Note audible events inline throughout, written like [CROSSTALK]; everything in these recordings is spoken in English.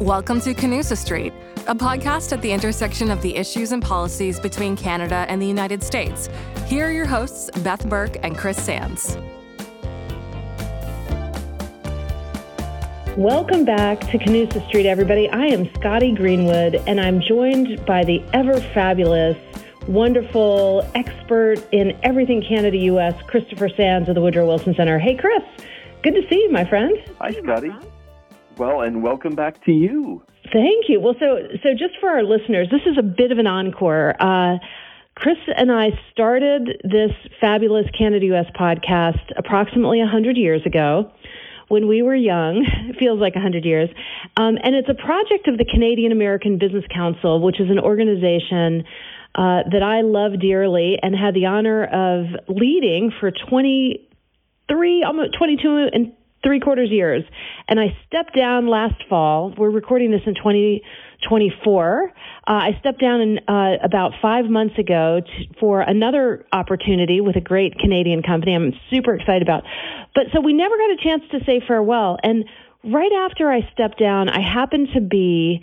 Welcome to Canusa Street, a podcast at the intersection of the issues and policies between Canada and the United States. Here are your hosts, Beth Burke and Chris Sands. Welcome back to Canusa Street, everybody. I am Scotty Greenwood, and I'm joined by the ever fabulous, wonderful expert in everything Canada US, Christopher Sands of the Woodrow Wilson Center. Hey, Chris. Good to see you, my friend. Hi, Scotty. Well, and welcome back to you. Thank you. Well, so so just for our listeners, this is a bit of an encore. Uh, Chris and I started this fabulous Canada US podcast approximately 100 years ago when we were young. [LAUGHS] It feels like 100 years. Um, and it's a project of the Canadian American Business Council, which is an organization uh, that I love dearly and had the honor of leading for 23, almost 22 and three quarters years. And I stepped down last fall. We're recording this in 2024. Uh, I stepped down in, uh, about five months ago t- for another opportunity with a great Canadian company I'm super excited about. But so we never got a chance to say farewell. And right after I stepped down, I happened to be.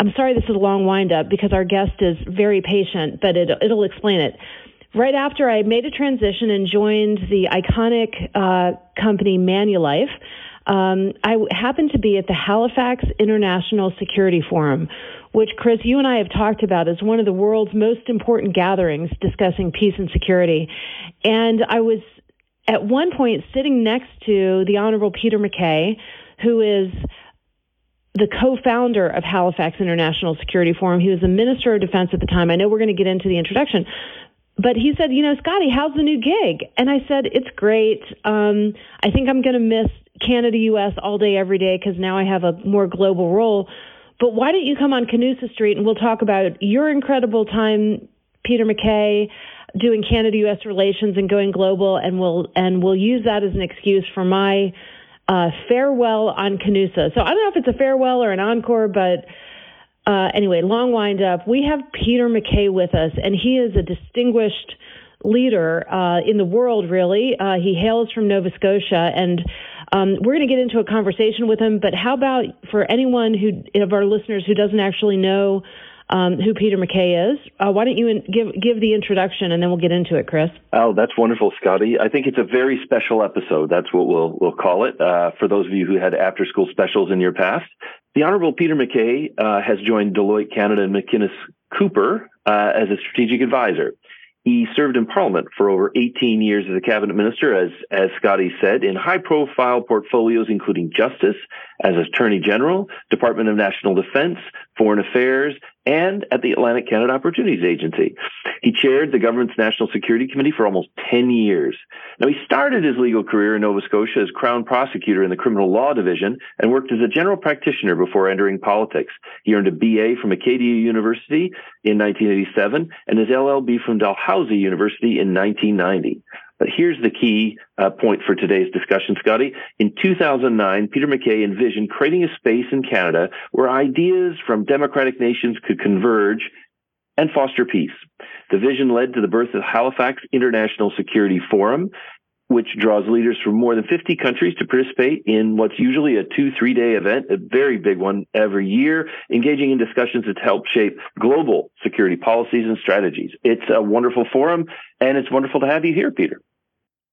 I'm sorry this is a long wind up because our guest is very patient, but it, it'll explain it right after I made a transition and joined the iconic uh, company Manulife, um, I happened to be at the Halifax International Security Forum, which, Chris, you and I have talked about as one of the world's most important gatherings discussing peace and security. And I was at one point sitting next to the Honorable Peter McKay, who is the co-founder of Halifax International Security Forum. He was the Minister of Defense at the time. I know we're going to get into the introduction, but he said, you know, Scotty, how's the new gig? And I said, it's great. Um, I think I'm going to miss Canada US all day, every day, because now I have a more global role. But why don't you come on Canusa Street and we'll talk about your incredible time, Peter McKay, doing Canada US relations and going global, and we'll and we'll use that as an excuse for my uh, farewell on Canusa. So I don't know if it's a farewell or an encore, but uh, anyway, long wind up. We have Peter McKay with us, and he is a distinguished leader uh, in the world, really. Uh, he hails from Nova Scotia, and um, we're going to get into a conversation with him. But how about for anyone who of our listeners who doesn't actually know um, who Peter McKay is? Uh, why don't you in, give give the introduction, and then we'll get into it, Chris? Oh, that's wonderful, Scotty. I think it's a very special episode. That's what we'll we'll call it. Uh, for those of you who had after school specials in your past, the Honorable Peter McKay uh, has joined Deloitte Canada and McInnes Cooper uh, as a strategic advisor. He served in Parliament for over 18 years as a cabinet minister, as as Scotty said, in high-profile portfolios including justice, as Attorney General, Department of National Defense, Foreign Affairs, and at the Atlantic Canada Opportunities Agency. He chaired the government's National Security Committee for almost 10 years. Now, he started his legal career in Nova Scotia as Crown Prosecutor in the Criminal Law Division and worked as a general practitioner before entering politics. He earned a BA from Acadia University in 1987 and his LLB from Dalhousie University in 1990. But here's the key uh, point for today's discussion, Scotty. In 2009, Peter McKay envisioned creating a space in Canada where ideas from democratic nations could converge and foster peace. The vision led to the birth of Halifax International Security Forum, which draws leaders from more than 50 countries to participate in what's usually a two, three day event, a very big one every year, engaging in discussions that help shape global security policies and strategies. It's a wonderful forum, and it's wonderful to have you here, Peter.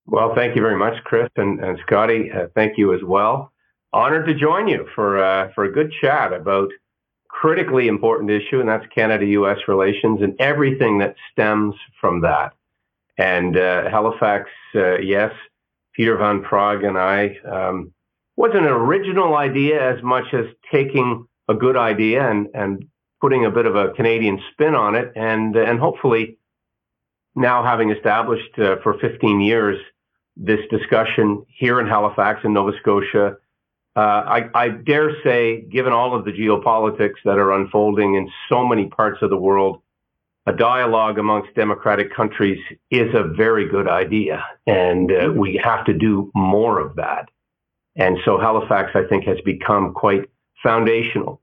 Well, thank you very much, Chris and, and Scotty. Uh, thank you as well. Honored to join you for uh, for a good chat about critically important issue, and that's Canada-U.S. relations and everything that stems from that. And uh, Halifax, uh, yes, Peter Van Praagh and I um, wasn't an original idea as much as taking a good idea and and putting a bit of a Canadian spin on it, and and hopefully now having established uh, for 15 years this discussion here in Halifax in Nova Scotia. Uh, I, I, dare say, given all of the geopolitics that are unfolding in so many parts of the world, a dialogue amongst democratic countries is a very good idea, and uh, we have to do more of that. And so Halifax, I think, has become quite foundational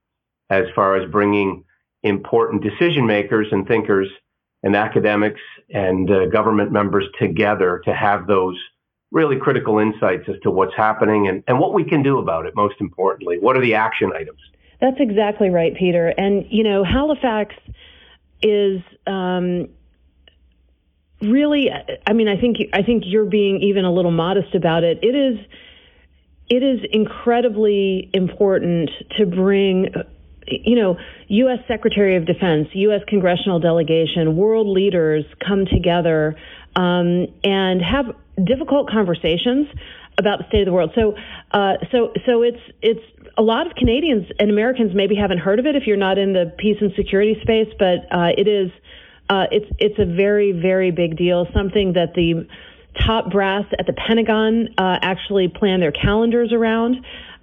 as far as bringing important decision makers and thinkers and academics and uh, government members together to have those really critical insights as to what's happening and, and what we can do about it, most importantly. What are the action items? That's exactly right, Peter. And you know, Halifax is um, really. I mean, I think I think you're being even a little modest about it. It is. It is incredibly important to bring you know, U.S. Secretary of Defense, U.S. congressional delegation, world leaders come together um, and have difficult conversations about the state of the world. So, uh, so, so it's it's a lot of Canadians and Americans maybe haven't heard of it if you're not in the peace and security space, but uh, it is uh, it's it's a very very big deal. Something that the top brass at the Pentagon uh, actually plan their calendars around.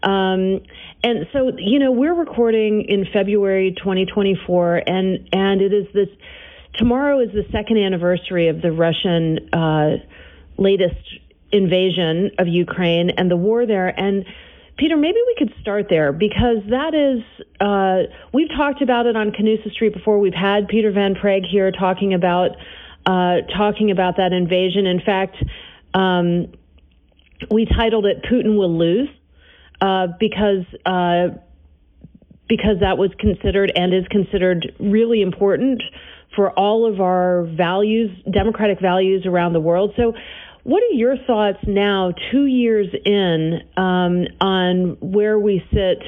Um, and so, you know, we're recording in February 2024, and and it is this. Tomorrow is the second anniversary of the Russian uh, latest invasion of Ukraine and the war there. And Peter, maybe we could start there because that is, uh, we've talked about it on Canusa Street before. We've had Peter Van Praagh here talking about uh, talking about that invasion. In fact, um, we titled it "Putin Will Lose." Uh, because uh, because that was considered and is considered really important for all of our values, democratic values around the world. So, what are your thoughts now, two years in, um, on where we sit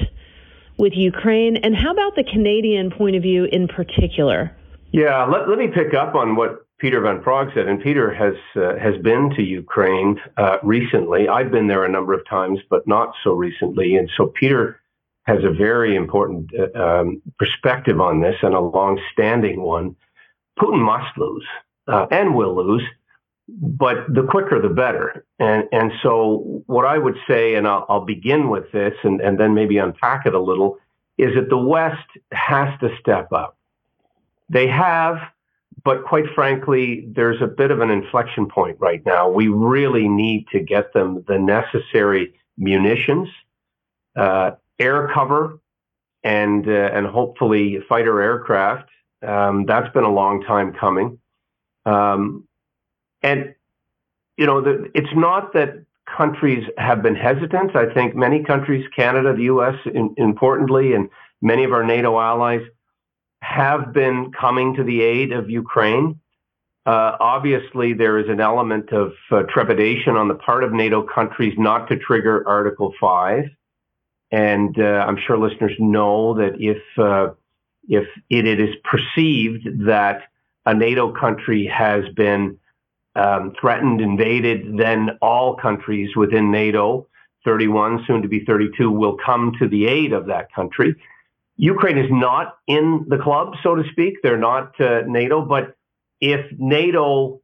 with Ukraine, and how about the Canadian point of view in particular? Yeah, let, let me pick up on what Peter Van Praagh said, and Peter has uh, has been to Ukraine uh, recently. I've been there a number of times, but not so recently. And so Peter has a very important uh, um, perspective on this and a long-standing one. Putin must lose uh, and will lose, but the quicker the better. And and so what I would say, and I'll, I'll begin with this, and, and then maybe unpack it a little, is that the West has to step up. They have but quite frankly, there's a bit of an inflection point right now. We really need to get them the necessary munitions, uh, air cover, and uh, and hopefully fighter aircraft. Um, that's been a long time coming, um, and you know the, it's not that countries have been hesitant. I think many countries, Canada, the U.S., in, importantly, and many of our NATO allies have been coming to the aid of Ukraine. Uh, obviously, there is an element of uh, trepidation on the part of NATO countries not to trigger Article 5. And uh, I'm sure listeners know that if, uh, if it, it is perceived that a NATO country has been um, threatened, invaded, then all countries within NATO, 31, soon to be 32, will come to the aid of that country. Ukraine is not in the club, so to speak. They're not uh, NATO, but if NATO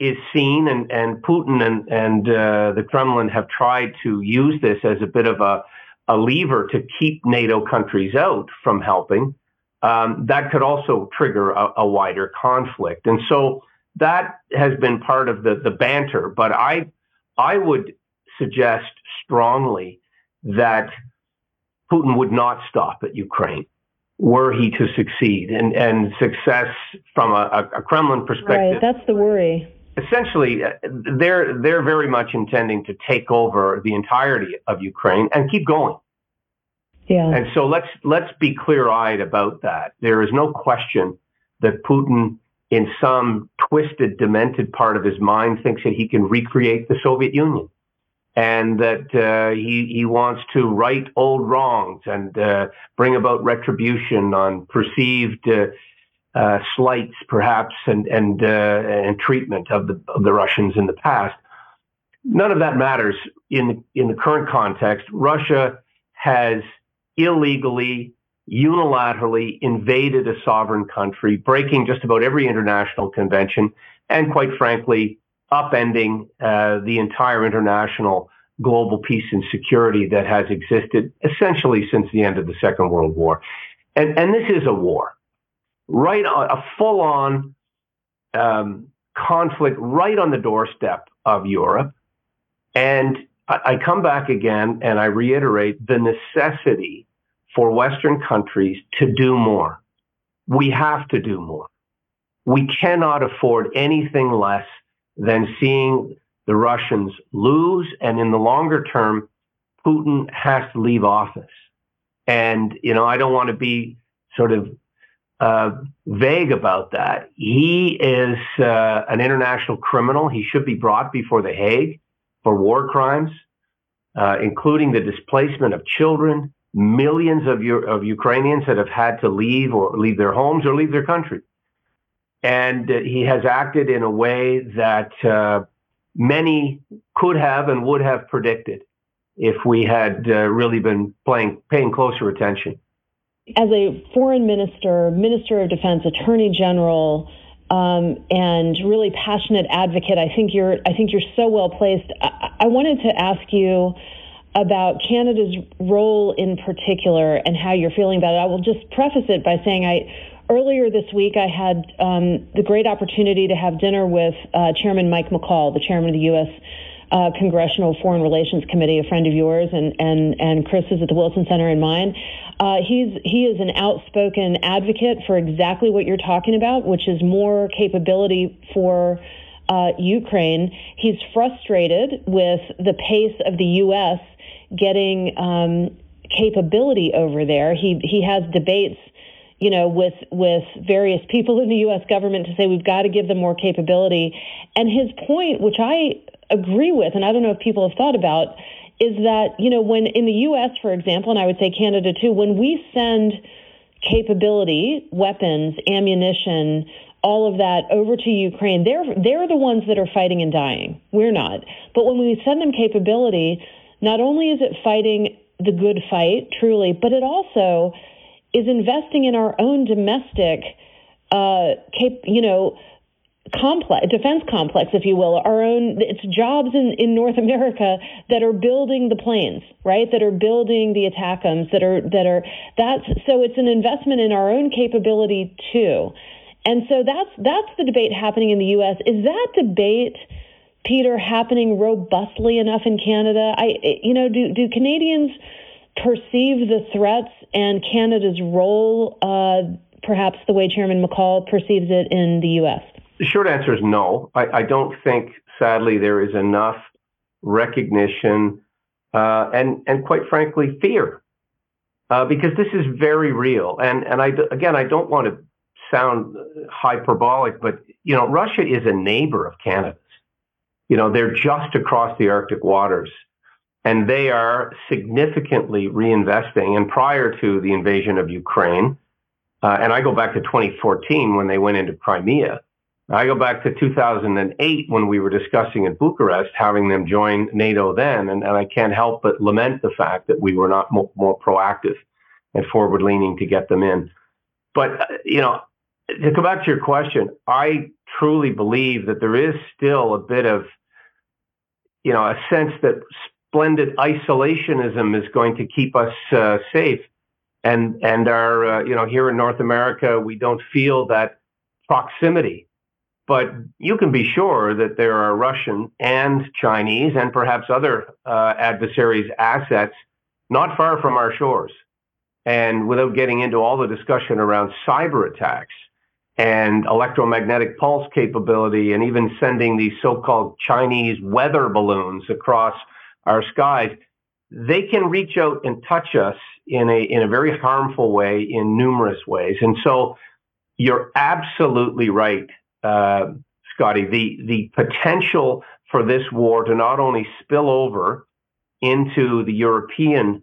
is seen and, and Putin and, and uh, the Kremlin have tried to use this as a bit of a, a lever to keep NATO countries out from helping, um, that could also trigger a, a, wider conflict. And so that has been part of the, the banter. But I, I would suggest strongly that Putin would not stop at Ukraine were he to succeed. And, and success from a, a Kremlin perspective. Right, that's the worry. Essentially, uh, they're, they're very much intending to take over the entirety of Ukraine and keep going. Yeah. And so let's, let's be clear eyed about that. There is no question that Putin, in some twisted, demented part of his mind, thinks that he can recreate the Soviet Union and that uh, he, he wants to right old wrongs and uh, bring about retribution on perceived uh, uh slights, perhaps, and and uh, and treatment of the of the Russians in the past. None of that matters in in the current context. Russia has illegally, unilaterally invaded a sovereign country, breaking just about every international convention, and quite frankly, upending uh, the entire international global peace and security that has existed essentially since the end of the Second World War. And, and this is a war, right? On, a full on um, conflict right on the doorstep of Europe. And I, come back again and I reiterate the necessity for Western countries to do more. We have to do more. We cannot afford anything less than seeing the Russians lose. And in the longer term, Putin has to leave office. And, you know, I don't want to be sort of uh, vague about that. He is uh, an international criminal. He should be brought before the Hague for war crimes, uh, including the displacement of children, millions of, U- of Ukrainians that have had to leave or leave their homes or leave their country. And uh, he has acted in a way that uh, many could have and would have predicted if we had uh, really been playing, paying closer attention as a foreign minister, minister of defense, attorney general, um, and really passionate advocate, I think you're I think you're so well placed. I, I wanted to ask you about Canada's role in particular and how you're feeling about it. I will just preface it by saying I earlier this week I had um, the great opportunity to have dinner with uh, Chairman Mike McCaul, the chairman of the U.S uh, Congressional Foreign Relations Committee, a friend of yours, and and and Chris is at the Wilson Center and mine. Uh, he's he is an outspoken advocate for exactly what you're talking about, which is more capability for. Uh, Ukraine. He's frustrated with the pace of the U.S. getting um, capability over there. He he has debates you know, with with various people in the U.S. government to say we've got to give them more capability. And his point, which I agree with, and I don't know if people have thought about, is that, you know, when in the U.S., for example, and I would say Canada too, when we send capability, weapons, ammunition, all of that over to Ukraine, they're they're the ones that are fighting and dying. We're not. But when we send them capability, not only is it fighting the good fight, truly, but it also is investing in our own domestic, uh, cap- you know, complex defense complex if you will our own it's jobs in, in north america that are building the planes right? That are building the ATACMS that are that are that's so it's an investment in our own capability too. And so that's that's the debate happening in the us is that debate peter happening robustly enough in canada? I you know do do canadians perceive the threats and canada's role uh, perhaps the way chairman McCaul perceives it in the us the short answer is no. I, I don't think, sadly, there is enough recognition uh, and, and quite frankly, fear, uh, because this is very real. And and I again, I don't want to sound hyperbolic, but you know, Russia is a neighbor of Canada's. You know, they're just across the Arctic waters, and they are significantly reinvesting. And prior to the invasion of Ukraine, uh, and I go back to 2014 when they went into Crimea I go back to 2008 when we were discussing in Bucharest having them join NATO then, and, and I can't help but lament the fact that we were not more, more proactive and forward leaning to get them in. But, uh, you know, to come back to your question, I truly believe that there is still a bit of, you know, a sense that splendid isolationism is going to keep us uh, safe. And, and our, uh, you know, here in North America, we don't feel that proximity but you can be sure that there are Russian and Chinese and perhaps other uh, adversaries' assets not far from our shores. And without getting into all the discussion around cyber attacks and electromagnetic pulse capability and even sending these so-called Chinese weather balloons across our skies, they can reach out and touch us in a in a very harmful way in numerous ways. And so you're absolutely right uh, Scotty, the the potential for this war to not only spill over into the European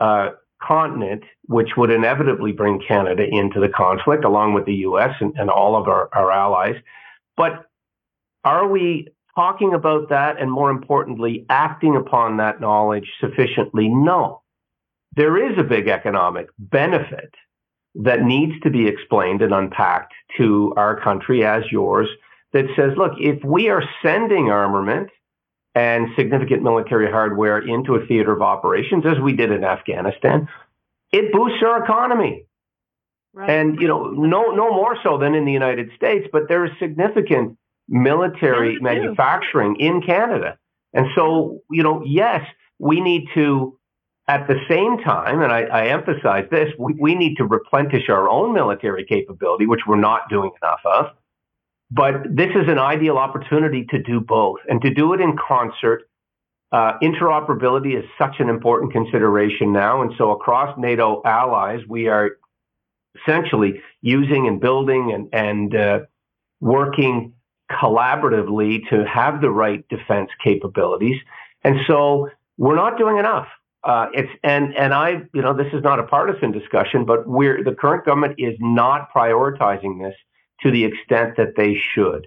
uh, continent, which would inevitably bring Canada into the conflict, along with the U.S. and, and all of our, our allies, but are we talking about that and more importantly, acting upon that knowledge sufficiently? No. There is a big economic benefit that needs to be explained and unpacked to our country as yours that says, look, if we are sending armament and significant military hardware into a theater of operations, as we did in Afghanistan, it boosts our economy. Right. And you know, no no more so than in the United States, but there is significant military manufacturing in Canada. And so, you know, yes, we need to at the same time, and I, I emphasize this, we, we need to replenish our own military capability, which we're not doing enough of. But this is an ideal opportunity to do both and to do it in concert Uh, interoperability is such an important consideration now. And so across NATO allies, we are essentially using and building and, and uh, working collaboratively to have the right defense capabilities. And so we're not doing enough. Uh, it's and and I, you know, this is not a partisan discussion, but we're the current government is not prioritizing this to the extent that they should.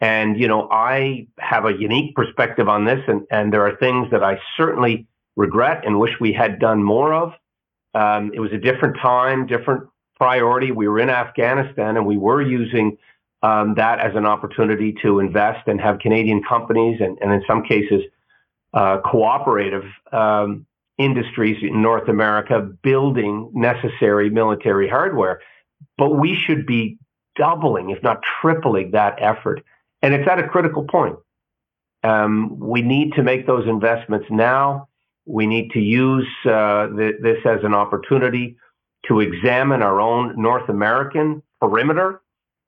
And, you know, I have a unique perspective on this, and, and there are things that I certainly regret and wish we had done more of. Um, it was a different time, different priority. We were in Afghanistan, and we were using um, that as an opportunity to invest and have Canadian companies, and, and in some cases, uh, cooperative um, industries in North America building necessary military hardware. But we should be doubling, if not tripling, that effort and it's at a critical point. Um, we need to make those investments now. We need to use uh, th- this as an opportunity to examine our own North American perimeter.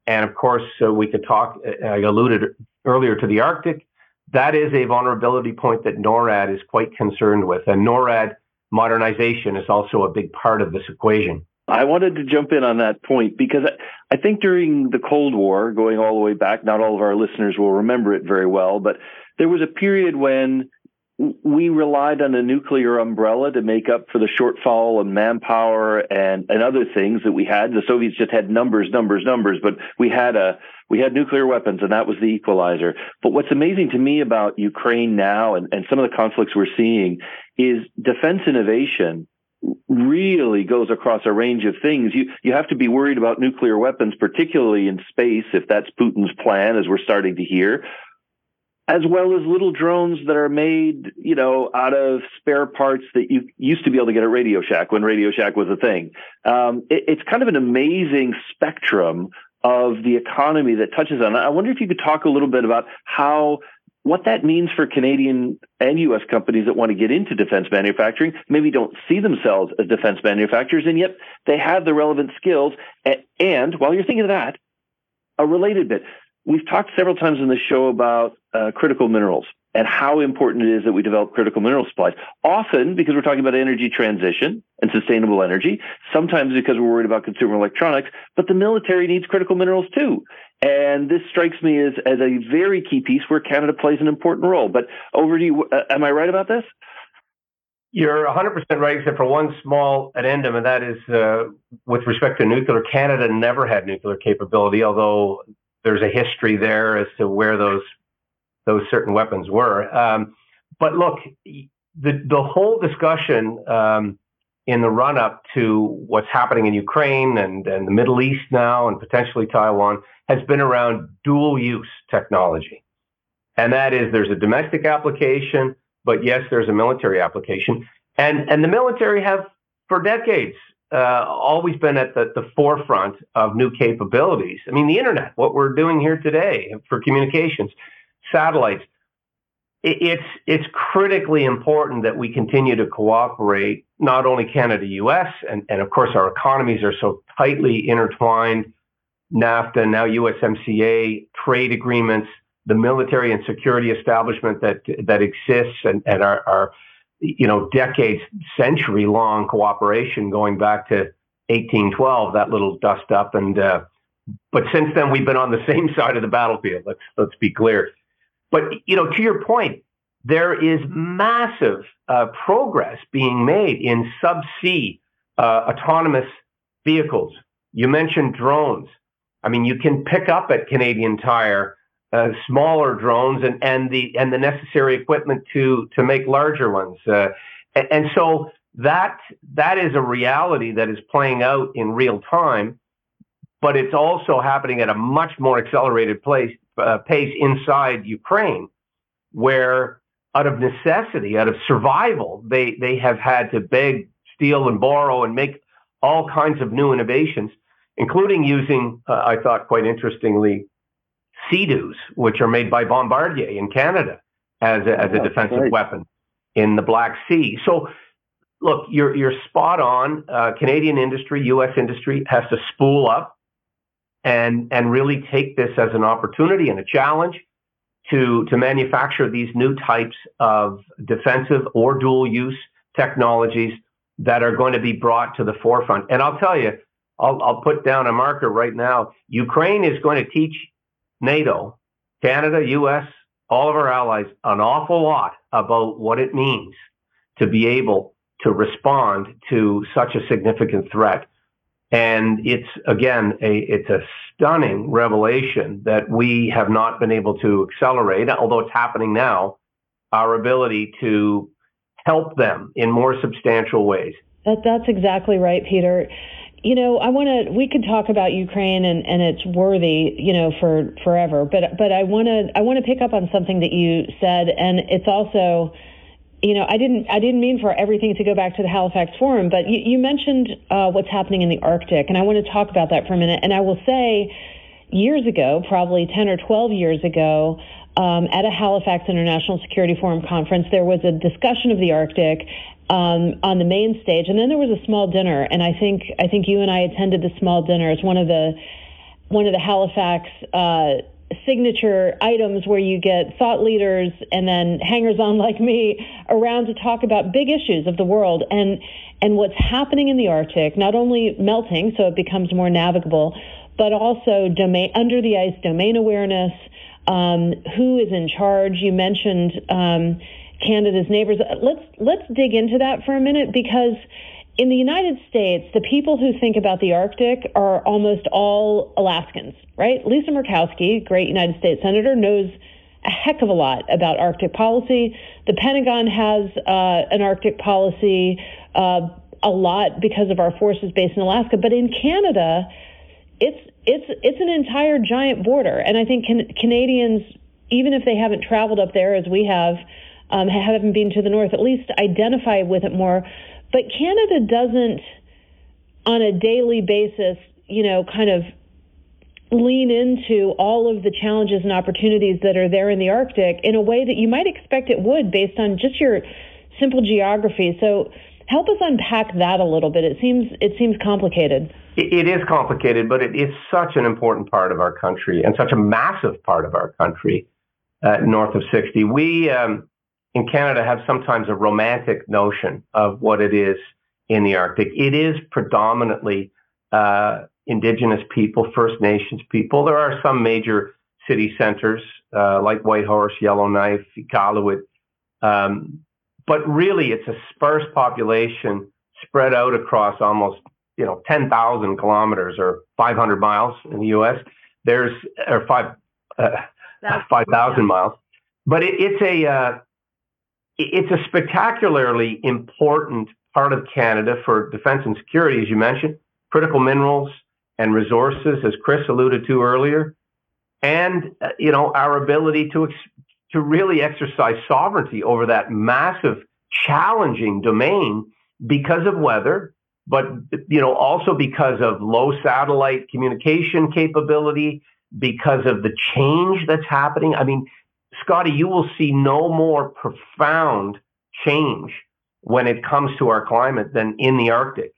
And of course, uh, we could talk, uh, I alluded earlier to the Arctic. That is a vulnerability point that NORAD is quite concerned with. And NORAD modernization is also a big part of this equation. I wanted to jump in on that point because I think during the Cold War, going all the way back, not all of our listeners will remember it very well, but there was a period when we relied on a nuclear umbrella to make up for the shortfall in manpower and, and other things that we had. The Soviets just had numbers, numbers, numbers, but we had a we had nuclear weapons and that was the equalizer. But what's amazing to me about Ukraine now and, and some of the conflicts we're seeing is defense innovation really goes across a range of things. You you have to be worried about nuclear weapons, particularly in space, if that's Putin's plan, as we're starting to hear, as well as little drones that are made, you know, out of spare parts that you used to be able to get at Radio Shack when Radio Shack was a thing. Um, it, it's kind of an amazing spectrum of the economy that touches on. I wonder if you could talk a little bit about how what that means for Canadian and U.S. companies that want to get into defense manufacturing, maybe don't see themselves as defense manufacturers, and yet they have the relevant skills. And while you're thinking of that, a related bit. We've talked several times in the show about uh, critical minerals and how important it is that we develop critical mineral supplies. Often because we're talking about energy transition and sustainable energy, sometimes because we're worried about consumer electronics, but the military needs critical minerals too. And this strikes me as, as a very key piece where Canada plays an important role. But over to you. Uh, am I right about this? You're 100% right, except for one small addendum, and that is uh, with respect to nuclear. Canada never had nuclear capability, although there's a history there as to where those those certain weapons were. Um, but look, the the whole discussion um, in the run up to what's happening in Ukraine and, and the Middle East now, and potentially Taiwan, has been around dual use technology, and that is there's a domestic application, but yes, there's a military application, and and the military have for decades uh, always been at the, the forefront of new capabilities. I mean, the internet, what we're doing here today for communications satellites. It's it's critically important that we continue to cooperate, not only Canada, U.S., and, and of course our economies are so tightly intertwined. NAFTA, now USMCA, trade agreements, the military and security establishment that that exists, and, and our, our you know decades, century long cooperation going back to 1812. That little dust up, and uh, but since then we've been on the [LAUGHS] same side of the battlefield. Let's let's be clear. But you know, to your point, there is massive uh, progress being made in subsea uh, autonomous vehicles. You mentioned drones. I mean, you can pick up at Canadian Tire uh, smaller drones and, and the and the necessary equipment to to make larger ones. Uh, and, so that that is a reality that is playing out in real time, but it's also happening at a much more accelerated place, uh, pace inside Ukraine, where out of necessity, out of survival, they, they have had to beg, steal, and borrow and make all kinds of new innovations, including using, uh, I thought quite interestingly, Sea-Doos, which are made by Bombardier in Canada as a, as a defensive right. weapon in the Black Sea. So, look, you're, you're spot on. Uh, Canadian industry, U.S. industry has to spool up and and really take this as an opportunity and a challenge to, to manufacture these new types of defensive or dual use technologies that are going to be brought to the forefront. And I'll tell you, I'll, I'll put down a marker right now. Ukraine is going to teach NATO, Canada, US, all of our allies an awful lot about what it means to be able to respond to such a significant threat. And it's again a it's a stunning revelation that we have not been able to accelerate, although it's happening now, our ability to help them in more substantial ways. That, that's exactly right, Peter. You know, I want to. We could talk about Ukraine and, and it's worthy, you know, for forever. But but I want to I want to pick up on something that you said, and it's also you know, I didn't I didn't mean for everything to go back to the Halifax Forum, but you, you mentioned uh, what's happening in the Arctic, and I want to talk about that for a minute. And I will say, years ago, probably ten or twelve years ago, um, at a Halifax International Security Forum conference, there was a discussion of the Arctic um, on the main stage, and then there was a small dinner. And I think I think you and I attended the small dinner. It's one of the one of the Halifax. Uh, signature items where you get thought leaders and then hangers on like me around to talk about big issues of the world and and what's happening in the Arctic, not only melting so it becomes more navigable, but also domain under the ice domain awareness, um, who is in charge. You mentioned um, Canada's neighbors. Let's let's dig into that for a minute because in the United States, the people who think about the Arctic are almost all Alaskans, right? Lisa Murkowski, great United States Senator, knows a heck of a lot about Arctic policy. The Pentagon has uh, an Arctic policy uh, a lot because of our forces based in Alaska, but in Canada, it's it's it's an entire giant border, and I think can, Canadians, even if they haven't traveled up there as we have, um, haven't been to the north, at least identify with it more. But Canada doesn't, on a daily basis, you know, kind of lean into all of the challenges and opportunities that are there in the Arctic in a way that you might expect it would based on just your simple geography. So help us unpack that a little bit. It seems it seems complicated. It is complicated, but it is such an important part of our country and such a massive part of our country, uh, north of 60. We um, in Canada have sometimes a romantic notion of what it is in the Arctic. It is predominantly uh, Indigenous people, First Nations people. There are some major city centers uh, like Whitehorse, Yellowknife, Iqaluit, um, but really it's a sparse population spread out across almost you know 10,000 kilometers or 500 miles in the U.S. There's or five uh, 5,000 miles, but it, it's a uh, it's a spectacularly important part of Canada for defense and security, as you mentioned, critical minerals and resources, as Chris alluded to earlier, and uh, you know our ability to ex- to really exercise sovereignty over that massive, challenging domain because of weather, but you know also because of low satellite communication capability, because of the change that's happening. I mean, Scotty, you will see no more profound change when it comes to our climate than in the Arctic.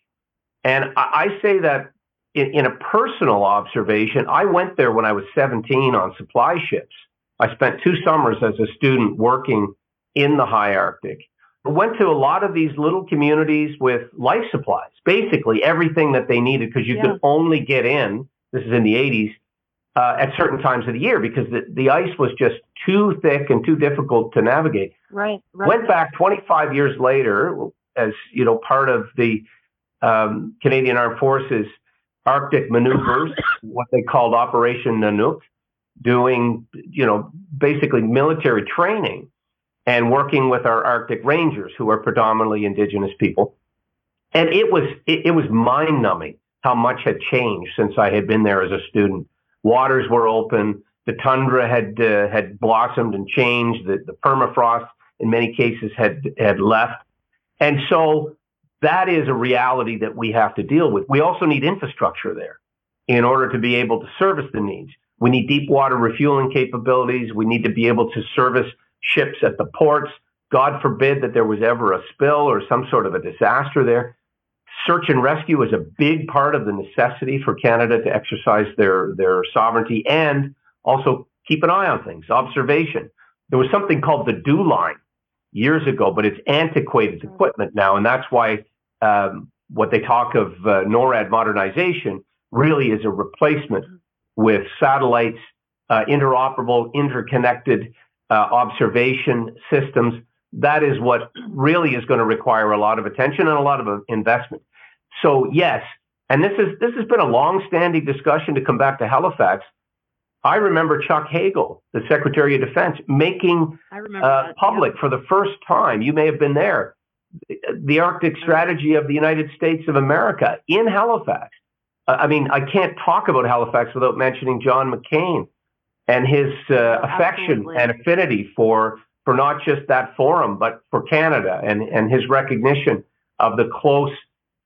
And I, say that in, in, a personal observation, I went there when I was 17 on supply ships. I spent two summers as a student working in the high Arctic. Went to a lot of these little communities with life supplies, basically everything that they needed because you yeah. could only get in, this is in the 80s, uh, at certain times of the year because the, the ice was just too thick and too difficult to navigate. Right, right. Went back 25 years later as you know part of the um, Canadian Armed Forces Arctic maneuvers, what they called Operation Nanook, doing you know basically military training and working with our Arctic Rangers, who are predominantly Indigenous people. And it was it, it was mind numbing how much had changed since I had been there as a student waters were open, the tundra had uh, had blossomed and changed, the, the permafrost in many cases had had left, and so that is a reality that we have to deal with. We also need infrastructure there in order to be able to service the needs. We need deep water refueling capabilities. We need to be able to service ships at the ports. God forbid that there was ever a spill or some sort of a disaster there search and rescue is a big part of the necessity for Canada to exercise their, their sovereignty and also keep an eye on things, observation. There was something called the DEW line years ago, but it's antiquated equipment now, and that's why um, what they talk of uh, NORAD modernization really is a replacement with satellites, uh, interoperable, interconnected uh, observation systems. That is what really is going to require a lot of attention and a lot of uh, investment. So yes, and this is this has been a long-standing discussion to come back to Halifax. I remember Chuck Hagel, the Secretary of Defense, making uh, public yeah. for the first time. You may have been there. The Arctic strategy of the United States of America in Halifax. I mean, I can't talk about Halifax without mentioning John McCain and his uh, affection Absolutely. and affinity for for not just that forum, but for Canada and, and his recognition of the close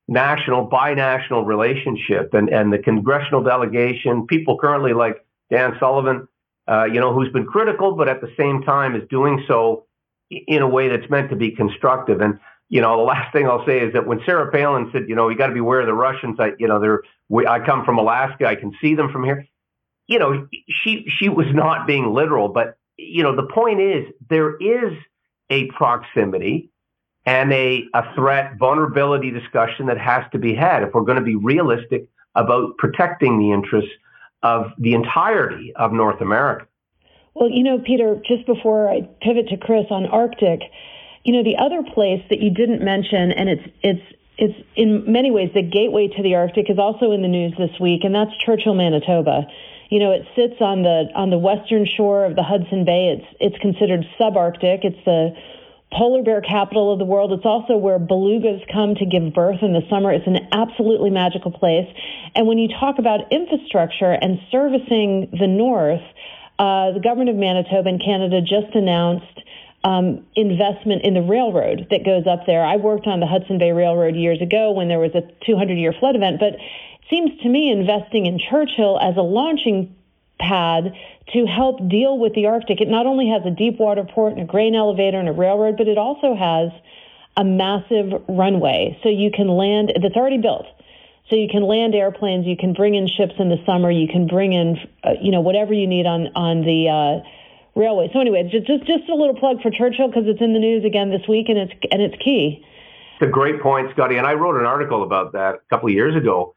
national, binational relationship and, and the congressional delegation, people currently like Dan Sullivan, uh, you know, who's been critical, but at the same time is doing so in a way that's meant to be constructive. And, you know, the last thing I'll say is that when Sarah Palin said, you know, you got to be aware of the Russians, I, you know, they're, we, I come from Alaska, I can see them from here. You know, she, she was not being literal, but, you know, the point is there is a proximity and a, a threat vulnerability discussion that has to be had if we're going to be realistic about protecting the interests of the entirety of North America. Well, you know, Peter, just before I pivot to Chris on Arctic, you know, the other place that you didn't mention, and it's it's it's in many ways the gateway to the Arctic, is also in the news this week, and that's Churchill, Manitoba. You know, it sits on the on the western shore of the Hudson Bay. It's it's considered subarctic. It's the polar bear capital of the world. It's also where belugas come to give birth in the summer. It's an absolutely magical place. And when you talk about infrastructure and servicing the north, uh, the government of Manitoba and Canada just announced um, investment in the railroad that goes up there. I worked on the Hudson Bay Railroad years ago when there was a 200 year flood event, but seems to me investing in Churchill as a launching pad to help deal with the Arctic. It not only has a deep water port and a grain elevator and a railroad, but it also has a massive runway. So you can land, that's already built. So you can land airplanes, you can bring in ships in the summer, you can bring in, uh, you know, whatever you need on, on the uh, railway. So anyway, just, just, just a little plug for Churchill because it's in the news again this week and it's, and it's key. It's a great point, Scotty. And I wrote an article about that a couple of years ago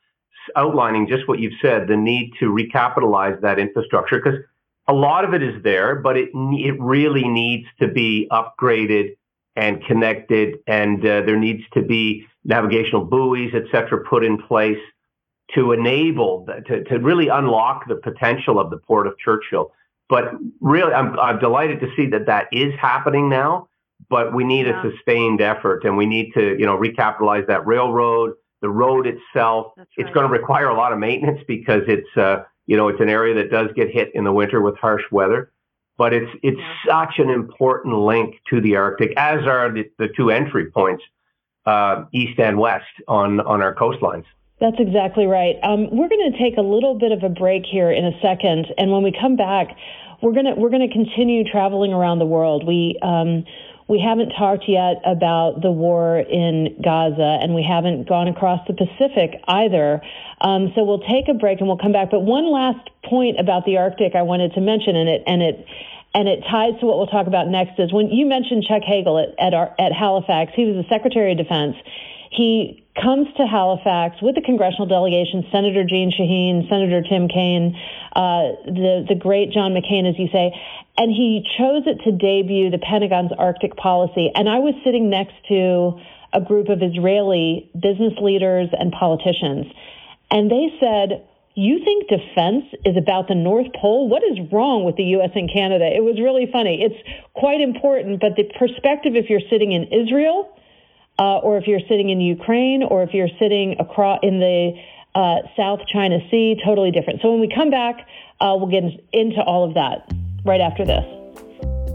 outlining just what you've said, the need to recapitalize that infrastructure because a lot of it is there, but it it really needs to be upgraded and connected, and uh, there needs to be navigational buoys, et cetera, put in place to enable to, to really unlock the potential of the port of Churchill. But really, I'm, I'm delighted to see that that is happening now. But we need yeah. a sustained effort, and we need to, you know, recapitalize that railroad the road itself. Right. It's going to require a lot of maintenance because it's uh, you know it's an area that does get hit in the winter with harsh weather. But it's it's yeah. such an important link to the Arctic, as are the, the two entry points, uh, east and west on on our coastlines. That's exactly right. Um, we're going to take a little bit of a break here in a second, and when we come back, we're going to we're going to continue traveling around the world. We um, we haven't talked yet about the war in Gaza, and we haven't gone across the Pacific either. Um, so we'll take a break and we'll come back. But one last point about the Arctic I wanted to mention, and it and it and it ties to what we'll talk about next. Is when you mentioned Chuck Hagel at at, our, at Halifax, he was the Secretary of Defense. He comes to Halifax with the congressional delegation, Senator Jeanne Shaheen, Senator Tim Kaine, uh, the the great John McCain, as you say, and he chose it to debut the Pentagon's Arctic policy. And I was sitting next to a group of Israeli business leaders and politicians, and they said. You think defense is about the North Pole? What is wrong with the U.S. and Canada? It was really funny. It's quite important, but the perspective, if you're sitting in Israel, uh, or if you're sitting in Ukraine, or if you're sitting across in the uh, South China Sea, totally different. So when we come back, uh, we'll get into all of that right after this.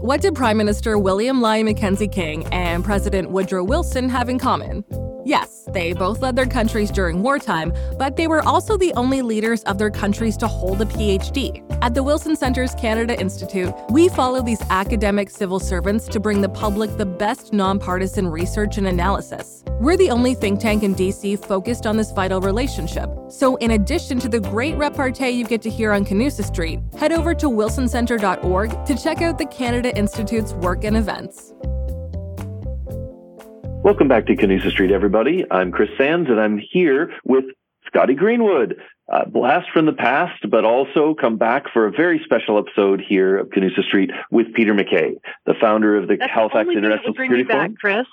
What did Prime Minister William Lyon Mackenzie King and President Woodrow Wilson have in common? Yes, they both led their countries during wartime, but they were also the only leaders of their countries to hold a PhD. At the Wilson Center's Canada Institute, we follow these academic civil servants to bring the public the best nonpartisan research and analysis. We're the only think tank in DC focused on this vital relationship. So, in addition to the great repartee you get to hear on Canusa Street, head over to wilsoncenter.org to check out the Canada Institute's work and events. Welcome back to Canusa Street, everybody. I'm Chris Sands, and I'm here with Scotty Greenwood. Uh, blast from the past, but also come back for a very special episode here of Canusa Street with Peter McKay, the founder of the that's Halifax the International Security Forum. Back, Chris.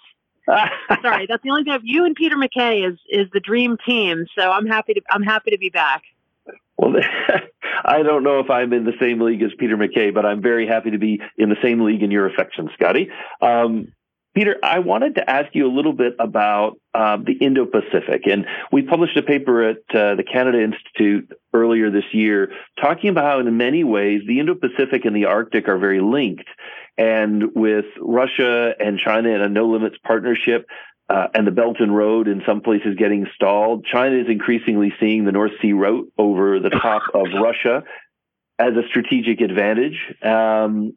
Sorry, that's the only thing. You and Peter McKay is is the dream team. So I'm happy to I'm happy to be back. Well, [LAUGHS] I don't know if I'm in the same league as Peter McKay, but I'm very happy to be in the same league in your affection, Scotty. Um, Peter, I wanted to ask you a little bit about uh, the Indo Pacific. And we published a paper at uh, the Canada Institute earlier this year talking about how, in many ways, the Indo Pacific and the Arctic are very linked. And with Russia and China in a no limits partnership, uh, and the Belt and Road in some places getting stalled, China is increasingly seeing the North Sea route over the top of Russia as a strategic advantage. Um,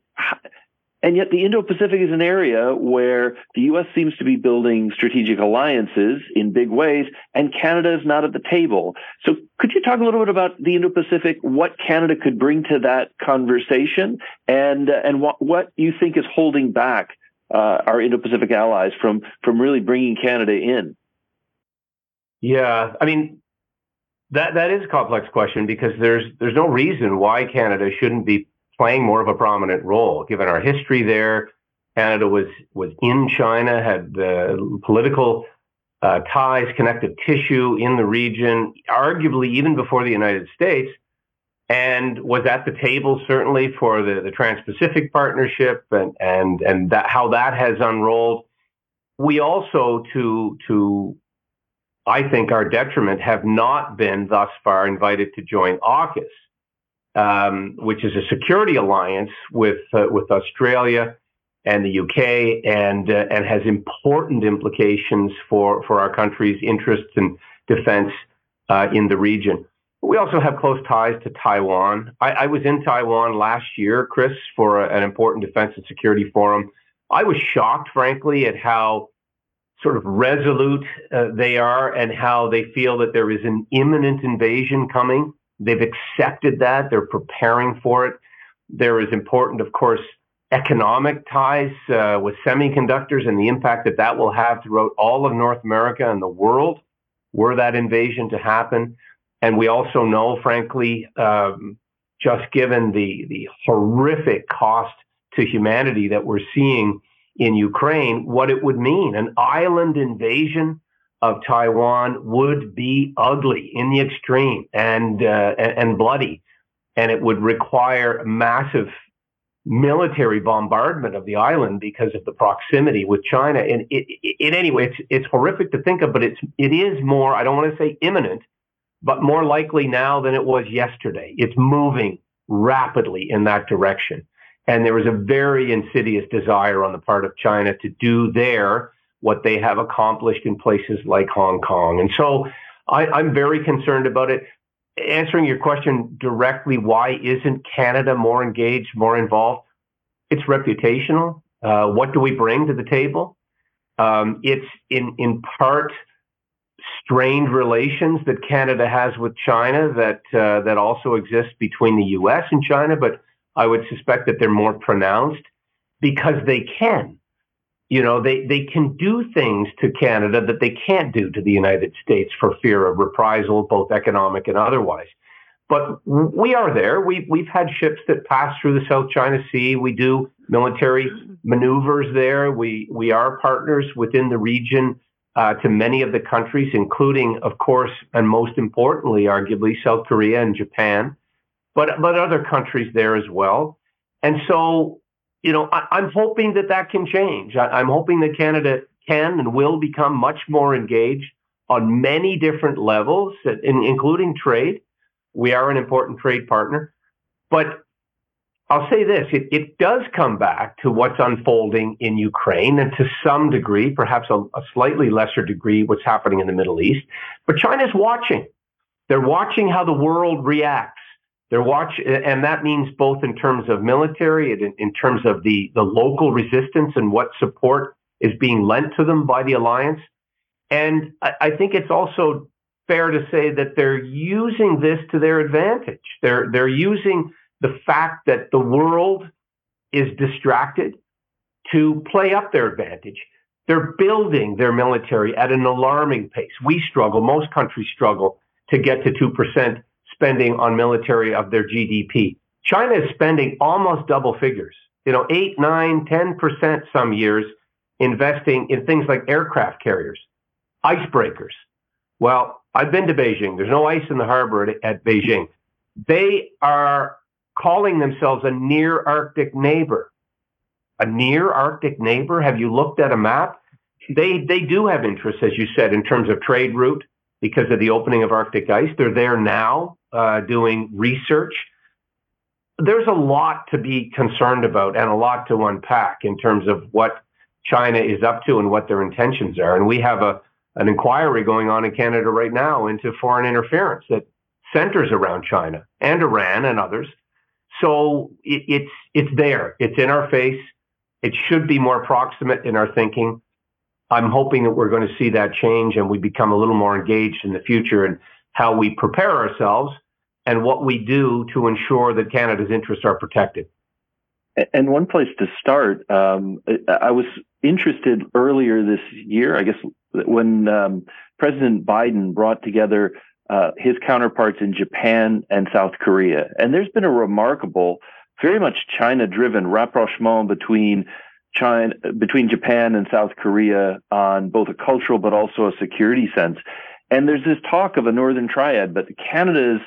and yet, the Indo Pacific is an area where the U.S. seems to be building strategic alliances in big ways, and Canada is not at the table. So, could you talk a little bit about the Indo Pacific, what Canada could bring to that conversation, and uh, and what what you think is holding back uh, our Indo Pacific allies from from really bringing Canada in? Yeah, I mean that that is a complex question because there's there's no reason why Canada shouldn't be playing more of a prominent role, given our history there. Canada was was in China, had uh, political uh, ties, connective tissue in the region, arguably even before the United States, and was at the table certainly for the, the Trans-Pacific Partnership and and and that how that has unrolled. We also, to to I think our detriment, have not been thus far invited to join AUKUS um, which is a security alliance with uh, with Australia and the UK, and uh, and has important implications for for our country's interests and defense uh, in the region. We also have close ties to Taiwan. I, I was in Taiwan last year, Chris, for a, an important defense and security forum. I was shocked, frankly, at how sort of resolute uh, they are and how they feel that there is an imminent invasion coming They've accepted that. They're preparing for it. There is important, of course, economic ties uh, with semiconductors and the impact that that will have throughout all of North America and the world were that invasion to happen. And we also know, frankly, um, just given the, the horrific cost to humanity that we're seeing in Ukraine, what it would mean. An island invasion of Taiwan would be ugly in the extreme and uh, and bloody, and it would require massive military bombardment of the island because of the proximity with China. And it, it, in any way, it's it's horrific to think of, but it's it is more. I don't want to say imminent, but more likely now than it was yesterday. It's moving rapidly in that direction. And there is a very insidious desire on the part of China to do there what they have accomplished in places like Hong Kong. And so I, I'm very concerned about it. Answering your question directly, why isn't Canada more engaged, more involved? It's reputational. Uh, what do we bring to the table? Um, it's in in part strained relations that Canada has with China that uh, that also exist between the U.S. and China, but I would suspect that they're more pronounced because they can you know, they, they can do things to Canada that they can't do to the United States for fear of reprisal, both economic and otherwise. But we are there. We've, we've had ships that pass through the South China Sea. We do military maneuvers there. We, we are partners within the region uh, to many of the countries, including, of course, and most importantly, arguably, South Korea and Japan, but, but other countries there as well. And so you know, I, am hoping that that can change. I, I'm hoping that Canada can and will become much more engaged on many different levels, in, including trade. We are an important trade partner, but I'll say this it, it does come back to what's unfolding in Ukraine and to some degree, perhaps a, a slightly lesser degree, what's happening in the Middle East. But China's watching. They're watching how the world reacts. They're watch, and that means both in terms of military and in, terms of the, the local resistance and what support is being lent to them by the alliance. And I, I think it's also fair to say that they're using this to their advantage. They're they're using the fact that the world is distracted to play up their advantage. They're building their military at an alarming pace. We struggle, most countries struggle to get to 2% spending on military of their GDP. China is spending almost double figures, you know, 8, 9, 10% some years investing in things like aircraft carriers, icebreakers. Well, I've been to Beijing. There's no ice in the harbor at, at Beijing. They are calling themselves a near Arctic neighbor. A near Arctic neighbor? Have you looked at a map? They they do have interests, as you said, in terms of trade route because of the opening of Arctic ice. They're there now uh, doing research. There's a lot to be concerned about and a lot to unpack in terms of what China is up to and what their intentions are. And we have a an inquiry going on in Canada right now into foreign interference that centers around China and Iran and others. So it, it's it's there. It's in our face. It should be more proximate in our thinking. I'm hoping that we're going to see that change and we become a little more engaged in the future and how we prepare ourselves and what we do to ensure that Canada's interests are protected. And one place to start, um, I was interested earlier this year, I guess, when um, President Biden brought together uh, his counterparts in Japan and South Korea. And there's been a remarkable, very much China driven rapprochement between China, between Japan and South Korea on both a cultural but also a security sense. And there's this talk of a Northern Triad, but Canada's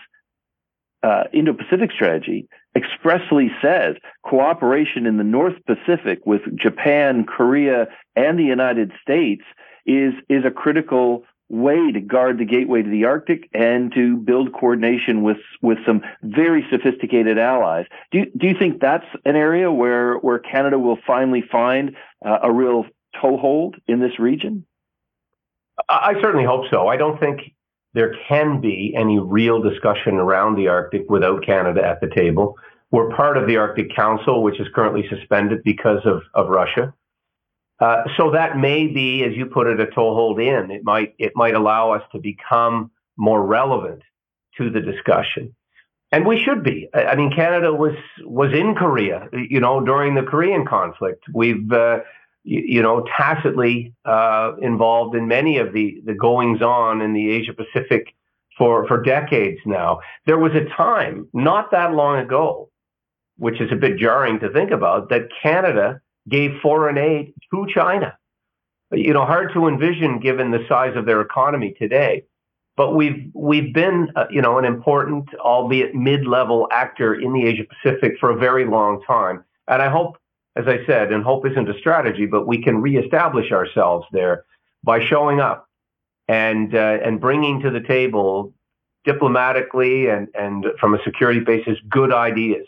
uh, Indo Pacific strategy expressly says cooperation in the North Pacific with Japan, Korea, and the United States is, is a critical way to guard the gateway to the Arctic and to build coordination with with some very sophisticated allies. Do you, do you think that's an area where where Canada will finally find uh, a real toehold in this region? I certainly hope so. I don't think there can be any real discussion around the Arctic without Canada at the table. We're part of the Arctic Council, which is currently suspended because of, of Russia. Uh, so that may be, as you put it, a toehold in. It might it might allow us to become more relevant to the discussion, and we should be. I, mean, Canada was was in Korea, you know, during the Korean conflict. We've uh, you, you, know tacitly uh, involved in many of the the goings on in the Asia Pacific for for decades now. There was a time not that long ago, which is a bit jarring to think about, that Canada gave foreign aid to China. You know, hard to envision given the size of their economy today. But we've we've been, uh, you know, an important, albeit mid-level actor in the Asia Pacific for a very long time. And I hope, as I said, and hope isn't a strategy, but we can reestablish ourselves there by showing up and uh, and bringing to the table diplomatically and and from a security basis good ideas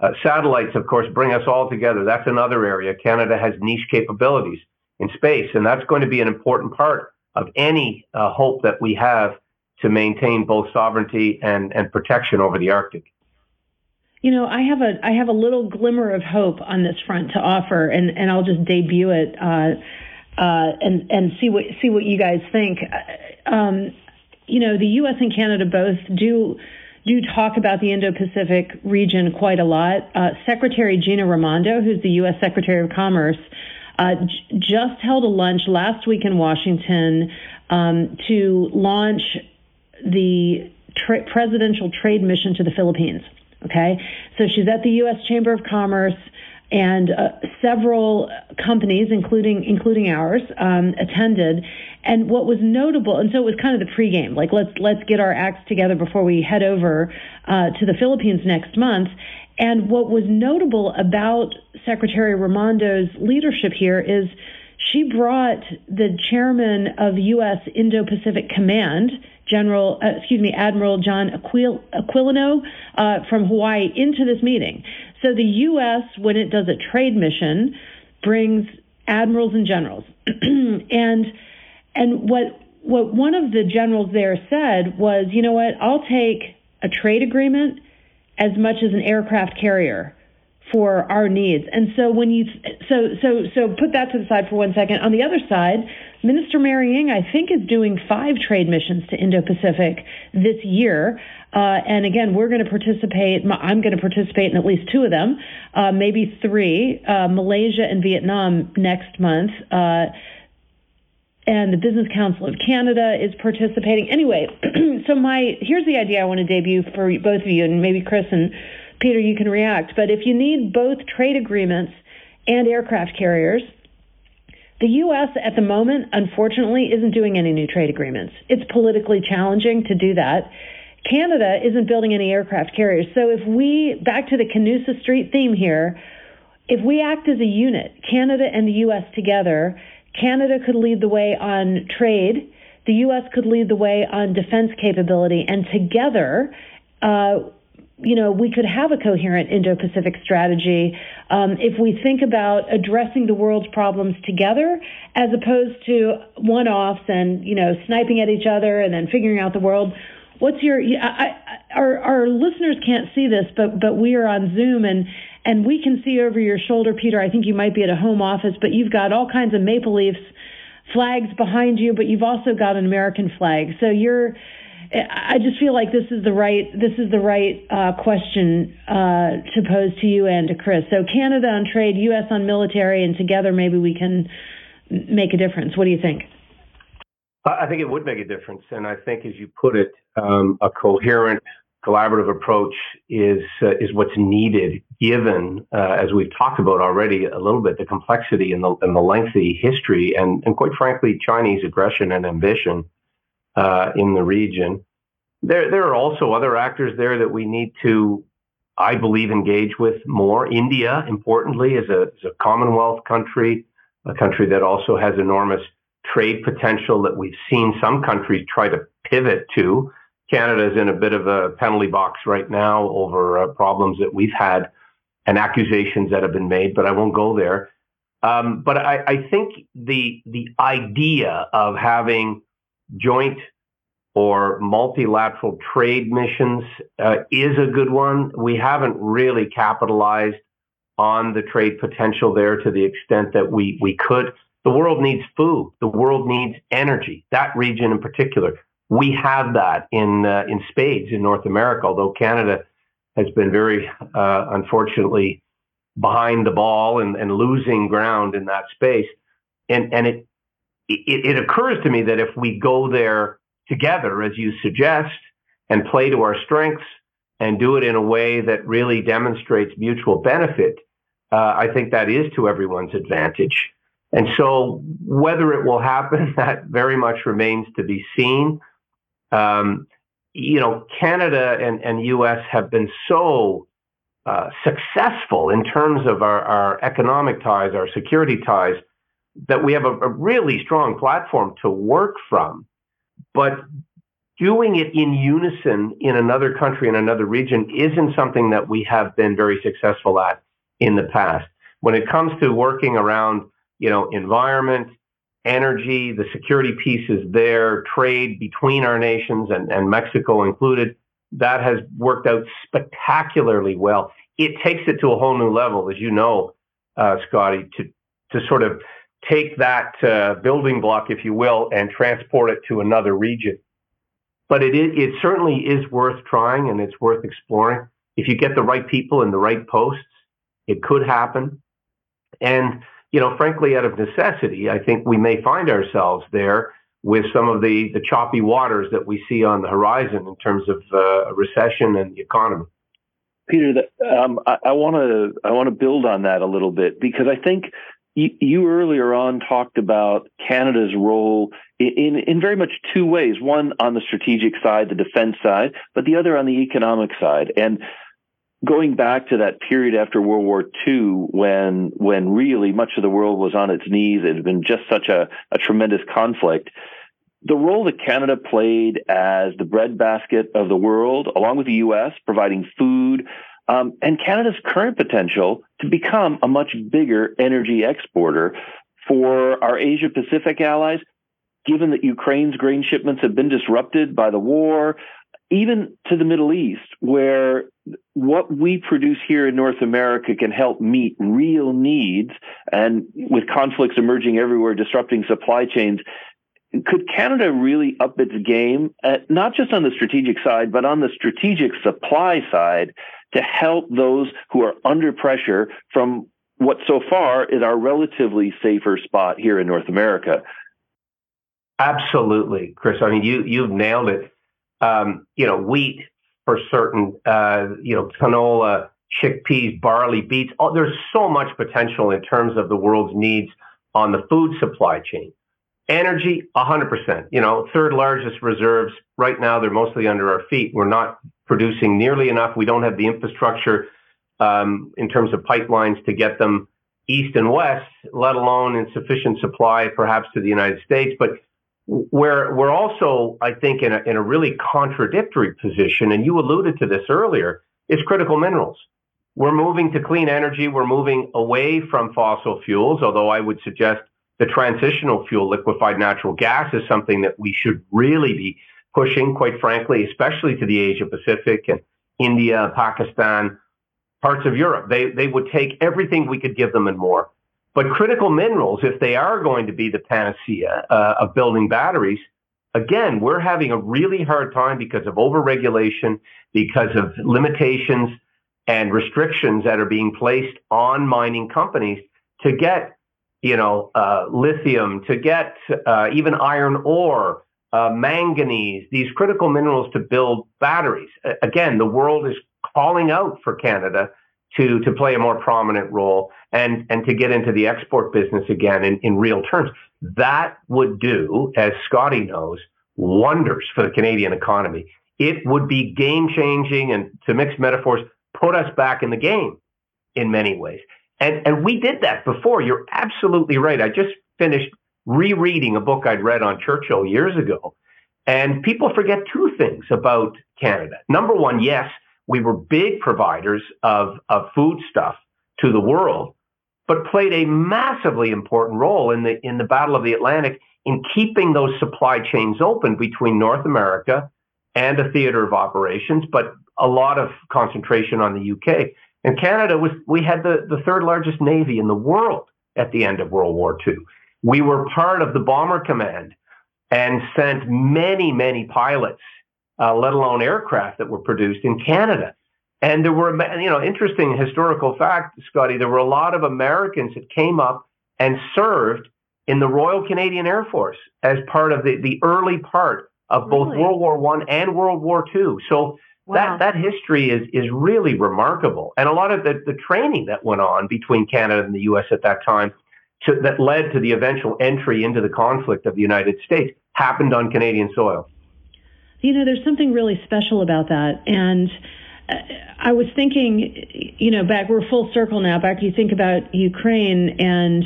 uh, satellites, of course, bring us all together. That's another area. Canada has niche capabilities in space, and that's going to be an important part of any uh, hope that we have to maintain both sovereignty and, and protection over the Arctic. You know, I have a I have a little glimmer of hope on this front to offer, and, and I'll just debut it uh, uh and and see what see what you guys think. Uh, um, you know, the U.S. and Canada both do do talk about the Indo Pacific region quite a lot. Uh, Secretary Gina Raimondo, who's the U.S. Secretary of Commerce, uh, j- just held a lunch last week in Washington um, to launch the tra- presidential trade mission to the Philippines. Okay, so she's at the U.S. Chamber of Commerce and uh, several companies, including including ours, um, attended. And what was notable, and so it was kind of the pregame, like let's let's get our acts together before we head over uh, to the Philippines next month. And what was notable about Secretary Raimondo's leadership here is she brought the chairman of U.S. Indo-Pacific Command, General, uh, excuse me, Admiral John Aquil- Aquilino uh, from Hawaii into this meeting. So the U.S., when it does a trade mission, brings admirals and generals, [CLEARS THROAT] and and what what one of the generals there said was, you know what, I'll take a trade agreement as much as an aircraft carrier for our needs. And so when you so so so put that to the side for one second. On the other side, Minister Mary Ng, I think, is doing five trade missions to Indo-Pacific this year. Uh, and again, we're going to participate. I'm going to participate in at least two of them, uh, maybe three. Uh, Malaysia and Vietnam next month. And the Business Council of Canada is participating. Anyway, [CLEARS THROAT] so my here's the idea I want to debut for both of you, and maybe Chris and Peter, you can react. But if you need both trade agreements and aircraft carriers, the U.S. at the moment, unfortunately, isn't doing any new trade agreements. It's politically challenging to do that. Canada isn't building any aircraft carriers. So if we, back to the Canusa Street theme here, if we act as a unit, Canada and the U.S. together, Canada could lead the way on trade, the U.S. could lead the way on defense capability, and together, uh, you know, we could have a coherent Indo-Pacific strategy um, if we think about addressing the world's problems together, as opposed to one-offs and you know sniping at each other and then figuring out the world. What's your? I, I, our our listeners can't see this, but but we are on Zoom and and we can see over your shoulder, Peter. I think you might be at a home office, but you've got all kinds of maple leafs flags behind you, but you've also got an American flag. So you're. I just feel like this is the right this is the right uh, question uh, to pose to you and to Chris. So Canada on trade, U.S. on military, and together maybe we can make a difference. What do you think? I think it would make a difference, and I think, as you put it, um, a coherent collaborative approach is uh, is what's needed, given uh, as we've talked about already a little bit the complexity and the and the lengthy history and and quite frankly Chinese aggression and ambition uh, in the region. There there are also other actors there that we need to, I believe, engage with more. India, importantly, a is a Commonwealth country, a country that also has enormous trade potential that we've seen some countries try to pivot to. Canada is in a bit of a penalty box right now over uh, problems that we've had and accusations that have been made, but I won't go there. Um, but I, I, think the the idea of having joint or multilateral trade missions uh, is a good one. We haven't really capitalized on the trade potential there to the extent that we we could. The world needs food. The world needs energy. That region in particular we have that in uh, in spades in North America, although Canada has been very uh, unfortunately behind the ball and, and losing ground in that space. And and it, it it occurs to me that if we go there together, as you suggest, and play to our strengths and do it in a way that really demonstrates mutual benefit, uh, I think that is to everyone's advantage. And so, whether it will happen, [LAUGHS] that very much remains to be seen. Um, you know, Canada and, and U.S. have been so uh, successful in terms of our, our economic ties, our security ties, that we have a, a really strong platform to work from. But doing it in unison in another country, in another region, isn't something that we have been very successful at in the past. When it comes to working around, you know, environment, energy, the security pieces there, trade between our nations and, and Mexico included, that has worked out spectacularly well. It takes it to a whole new level, as you know, uh, Scotty, to, to sort of take that uh, building block, if you will, and transport it to another region. But it, is, it certainly is worth trying and it's worth exploring. If you get the right people in the right posts, it could happen. And you know, frankly, out of necessity, I think we may find ourselves there with some of the, the choppy waters that we see on the horizon in terms of uh, recession and the economy. Peter, um, I want to I want to build on that a little bit because I think you, you earlier on talked about Canada's role in, in, in very much two ways: one on the strategic side, the defense side, but the other on the economic side. And going back to that period after World War II, when when really much of the world was on its knees, it had been just such a, a tremendous conflict. The role that Canada played as the breadbasket of the world, along with the U.S., providing food, um, and Canada's current potential to become a much bigger energy exporter for our Asia Pacific allies, given that Ukraine's grain shipments have been disrupted by the war, even to the Middle East, where what we produce here in North America can help meet real needs, and with conflicts emerging everywhere, disrupting supply chains. Could Canada really up its game, at, not just on the strategic side, but on the strategic supply side, to help those who are under pressure from what so far is our relatively safer spot here in North America? Absolutely, Chris. I mean, you you've nailed it um, you know, wheat for certain, uh, you know, canola, chickpeas, barley, beets. Oh, there's so much potential in terms of the world's needs on the food supply chain. Energy, 100%. You know, third largest reserves. Right now, they're mostly under our feet. We're not producing nearly enough. We don't have the infrastructure um, in terms of pipelines to get them east and west, let alone in sufficient supply, perhaps to the United States. But where we're also, I think, in a, in a really contradictory position, and you alluded to this earlier, is critical minerals. We're moving to clean energy. We're moving away from fossil fuels, although I would suggest the transitional fuel, liquefied natural gas, is something that we should really be pushing, quite frankly, especially to the Asia Pacific and India, Pakistan, parts of Europe. They, they would take everything we could give them and more. But critical minerals, if they are going to be the panacea uh, of building batteries, again, we're having a really hard time because of overregulation, because of limitations and restrictions that are being placed on mining companies to get, you know, uh, lithium, to get uh, even iron ore, uh, manganese, these critical minerals to build batteries. Again, the world is calling out for Canada to to play a more prominent role and and to get into the export business again in, in real terms. That would do, as Scotty knows, wonders for the Canadian economy. It would be game changing and to mix metaphors, put us back in the game in many ways. And and we did that before. You're absolutely right. I just finished rereading a book I'd read on Churchill years ago. And people forget two things about Canada. Number one, yes, we were big providers of, of food stuff to the world, but played a massively important role in the in the Battle of the Atlantic in keeping those supply chains open between North America and a theater of operations, but a lot of concentration on the UK. And Canada was we had the, the third largest navy in the world at the end of World War II. We were part of the bomber command and sent many, many pilots uh, let alone aircraft that were produced in Canada. And there were, you know, interesting historical fact, Scotty. There were a lot of Americans that came up and served in the Royal Canadian Air Force as part of the, the early part of both really? World War One and World War Two. So wow. that that history is is really remarkable, and a lot of the, the training that went on between Canada and the U.S. at that time, to, that led to the eventual entry into the conflict of the United States, happened on Canadian soil you know, there's something really special about that. And uh, I was thinking, you know, back, we're full circle now, back you think about Ukraine and,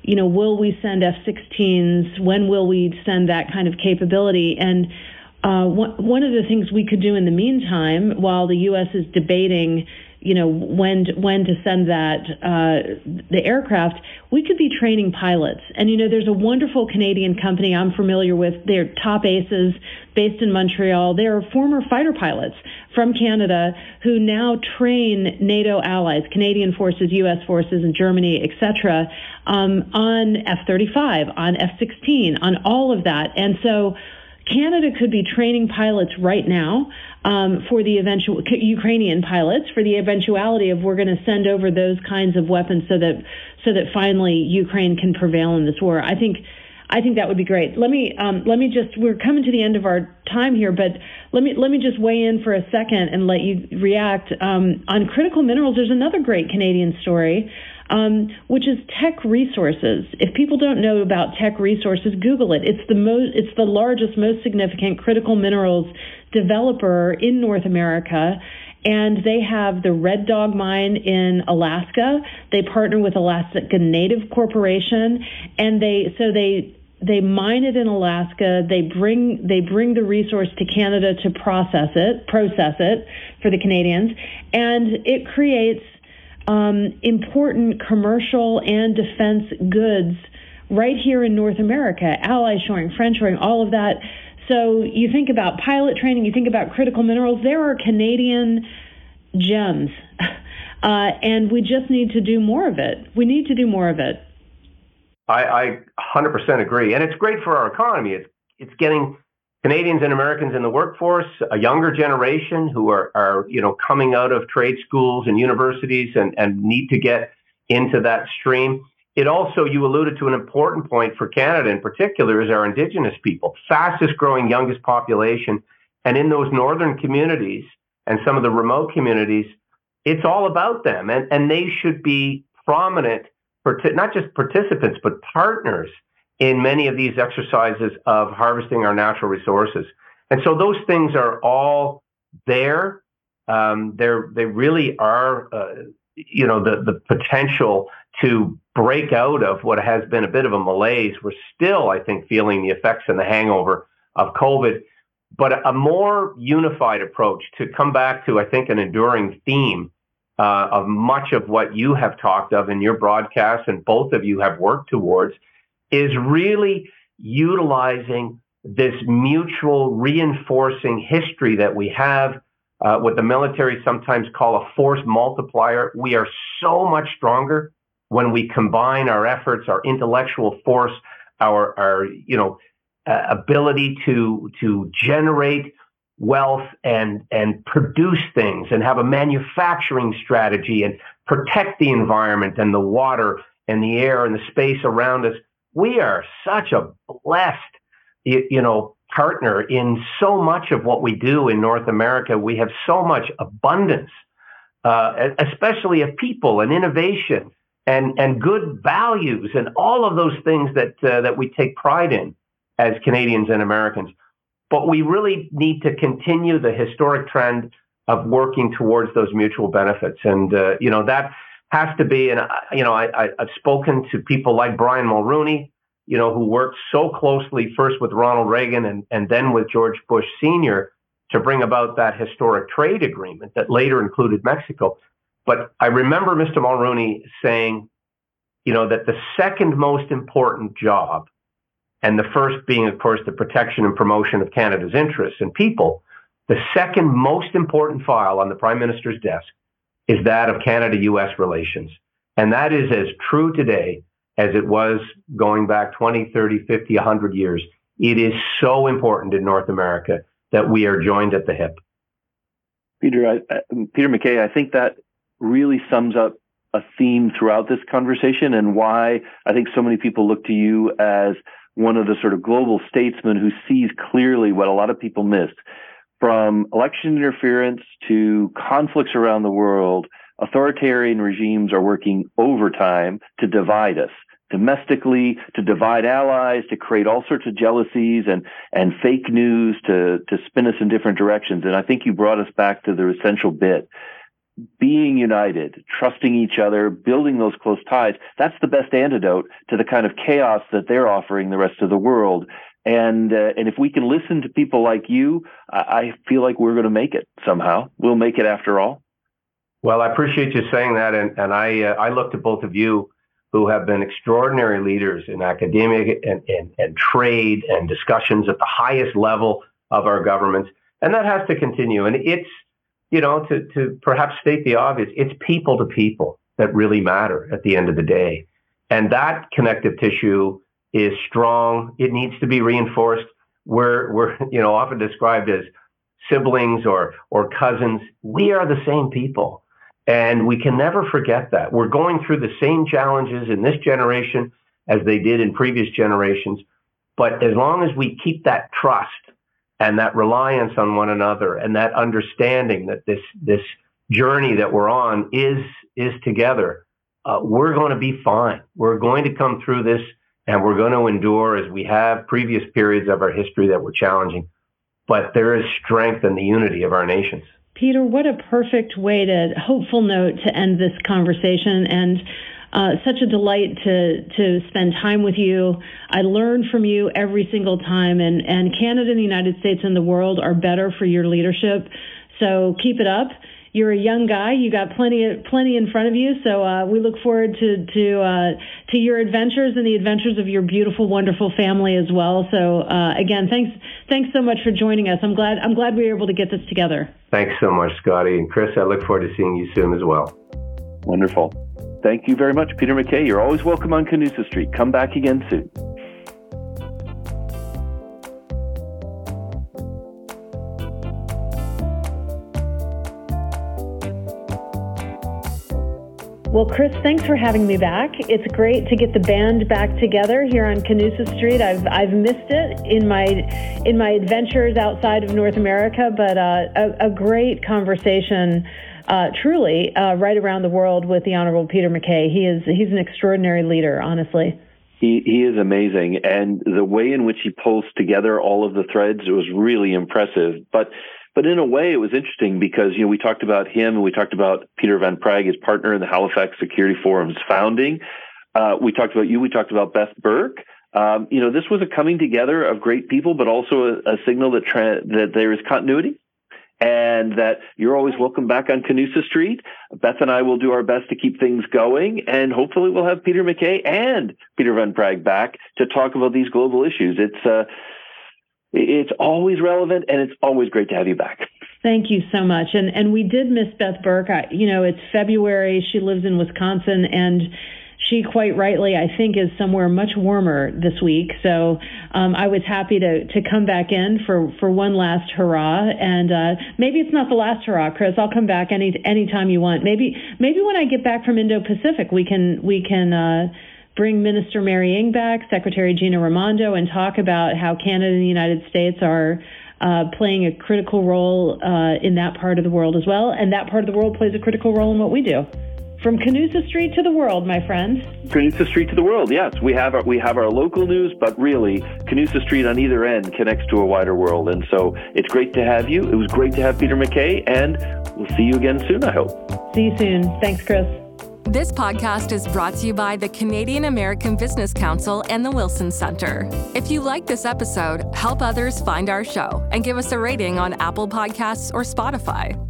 you know, will we send F 16s? When will we send that kind of capability? And uh, one of the things we could do in the meantime, while the U.S. is debating you know when when to send that uh, the aircraft, we could be training pilots. And you know, there's a wonderful Canadian company I'm familiar with. They're Top Aces based in Montreal. They are former fighter pilots from Canada who now train NATO allies, Canadian forces, U.S. forces, and Germany, etc., um, on F-35, on F-16, on all of that. And so Canada could be training pilots right now um, for the eventual Ukrainian pilots for the eventuality of we're going to send over those kinds of weapons so that so that finally Ukraine can prevail in this war. I think. I think that would be great. Let me um, let me just we're coming to the end of our time here, but let me let me just weigh in for a second and let you react um, on critical minerals. There's another great Canadian story um, which is Teck Resources. If people don't know about Teck Resources, Google it. It's the most, it's the largest, most significant critical minerals developer in North America. And they have the Red Dog mine in Alaska. They partner with Alaska Native Corporation, and they so they they mine it in Alaska. They bring they bring the resource to Canada to process it, process it for the Canadians, and it creates um, important commercial and defense goods right here in North America. Allies shoring, friend shoring, all of that. So you think about pilot training, you think about critical minerals. There are Canadian gems, [LAUGHS] uh, and we just need to do more of it. We need to do more of it. I, I 100% agree, and it's great for our economy. It's it's getting Canadians and Americans in the workforce, a younger generation who are are you know coming out of trade schools and universities and and need to get into that stream. It also, you alluded to an important point for Canada in particular, is our Indigenous people, fastest growing, youngest population. And in those northern communities and some of the remote communities, it's all about them. And, and they should be prominent not just participants, but partners in many of these exercises of harvesting our natural resources. And so those things are all there. Um, they're, they really are, uh, you know, the, the potential to break out of what has been a bit of a malaise. We're still, I think, feeling the effects and the hangover of COVID, but a more unified approach to come back to, I think, an enduring theme uh, of much of what you have talked of in your broadcast and both of you have worked towards is really utilizing this mutual reinforcing history that we have. Uh, what the military sometimes call a force multiplier. We are so much stronger when we combine our efforts, our intellectual force, our, our you know, uh, ability to to generate wealth and and produce things and have a manufacturing strategy and protect the environment and the water and the air and the space around us we are such a blessed you know partner in so much of what we do in North America we have so much abundance uh, especially of people and innovation and and good values and all of those things that uh, that we take pride in as Canadians and Americans but we really need to continue the historic trend of working towards those mutual benefits. And, uh, you know, that has to be, and, you know, I, I, have spoken to people like Brian Mulroney, you know, who worked so closely first with Ronald Reagan and, and then with George Bush Sr. to bring about that historic trade agreement that later included Mexico. But I remember Mr. Mulroney saying, you know, that the second most important job and the first being, of course, the protection and promotion of Canada's interests and people. The second most important file on the Prime Minister's desk is that of Canada US relations. And that is as true today as it was going back 20, 30, 50, 100 years. It is so important in North America that we are joined at the hip. Peter, I, Peter MacKay, I think that really sums up a theme throughout this conversation and why I think so many people look to you as one of the sort of global statesmen who sees clearly what a lot of people miss from election interference to conflicts around the world. Authoritarian regimes are working overtime to divide us domestically, to divide allies, to create all sorts of jealousies and, and fake news to, to spin us in different directions. And I think you brought us back to the essential bit being united, trusting each other, building those close ties, that's the best antidote to the kind of chaos that they're offering the rest of the world. And uh, and if we can listen to people like you, I feel like we're going to make it somehow. We'll make it after all. Well, I appreciate you saying that, and and I uh, I look to both of you who have been extraordinary leaders in academia and, and, and trade and discussions at the highest level of our governments, and that has to continue. And it's you know, to, to perhaps state the obvious, it's people to people that really matter at the end of the day. And that connective tissue is strong. It needs to be reinforced. We're, we're, you know, often described as siblings or, or cousins. We are the same people. And we can never forget that. We're going through the same challenges in this generation as they did in previous generations. But as long as we keep that trust and that reliance on one another and that understanding that this this journey that we're on is is together uh, we're going to be fine we're going to come through this and we're going to endure as we have previous periods of our history that were challenging but there is strength in the unity of our nations peter what a perfect way to hopeful note to end this conversation and uh, such a delight to to spend time with you. I learn from you every single time, and and Canada and the United States and the world are better for your leadership. So keep it up. You're a young guy. You got plenty of, plenty in front of you. So uh, we look forward to to uh, to your adventures and the adventures of your beautiful, wonderful family as well. So uh, again, thanks thanks so much for joining us. I'm glad I'm glad we were able to get this together. Thanks so much, Scotty and Chris. I look forward to seeing you soon as well. Wonderful. Thank you very much, Peter MacKay. You're always welcome on Canusa Street. Come back again soon. Well, Chris, thanks for having me back. It's great to get the band back together here on Canusa Street. I've I've missed it in my in my adventures outside of North America, but uh, a, a, great conversation, uh, truly, uh, right around the world with the Honorable Peter MacKay. He is he's an extraordinary leader, honestly. He he is amazing, and the way in which he pulls together all of the threads was really impressive. But but in a way, it was interesting because you know we talked about him and we talked about Peter Van Praagh, his partner in the Halifax Security Forum's founding. Uh, we talked about you. We talked about Beth Burke. Um, you know, this was a coming together of great people, but also a, a signal that tra- that there is continuity and that you're always welcome back on Canusa Street. Beth and I will do our best to keep things going, and hopefully we'll have Peter MacKay and Peter Van Praagh back to talk about these global issues. It's uh, it's always relevant and it's always great to have you back. [LAUGHS] Thank you so much. And and we did miss Beth Burke. I, you know, it's February. She lives in Wisconsin and she quite rightly, I think, is somewhere much warmer this week. So um, I was happy to to come back in for for one last hurrah. And uh, maybe it's not the last hurrah, Chris. I'll come back any anytime you want. Maybe maybe when I get back from Indo Pacific, we can we can. Uh, bring Minister Mary Ng back, Secretary Gina Raimondo, and talk about how Canada and the United States are uh, playing a critical role uh, in that part of the world as well. And that part of the world plays a critical role in what we do. From Canusa Street to the world, my friend. Canusa Street to the world, yes. We have our, we have our local news, but really, Canusa Street on either end connects to a wider world. And so it's great to have you. It was great to have Peter MacKay, and we'll see you again soon, I hope. See you soon. Thanks, Chris. This podcast is brought to you by the Canadian American Business Council and the Wilson Center. If you like this episode, help others find our show and give us a rating on Apple Podcasts or Spotify.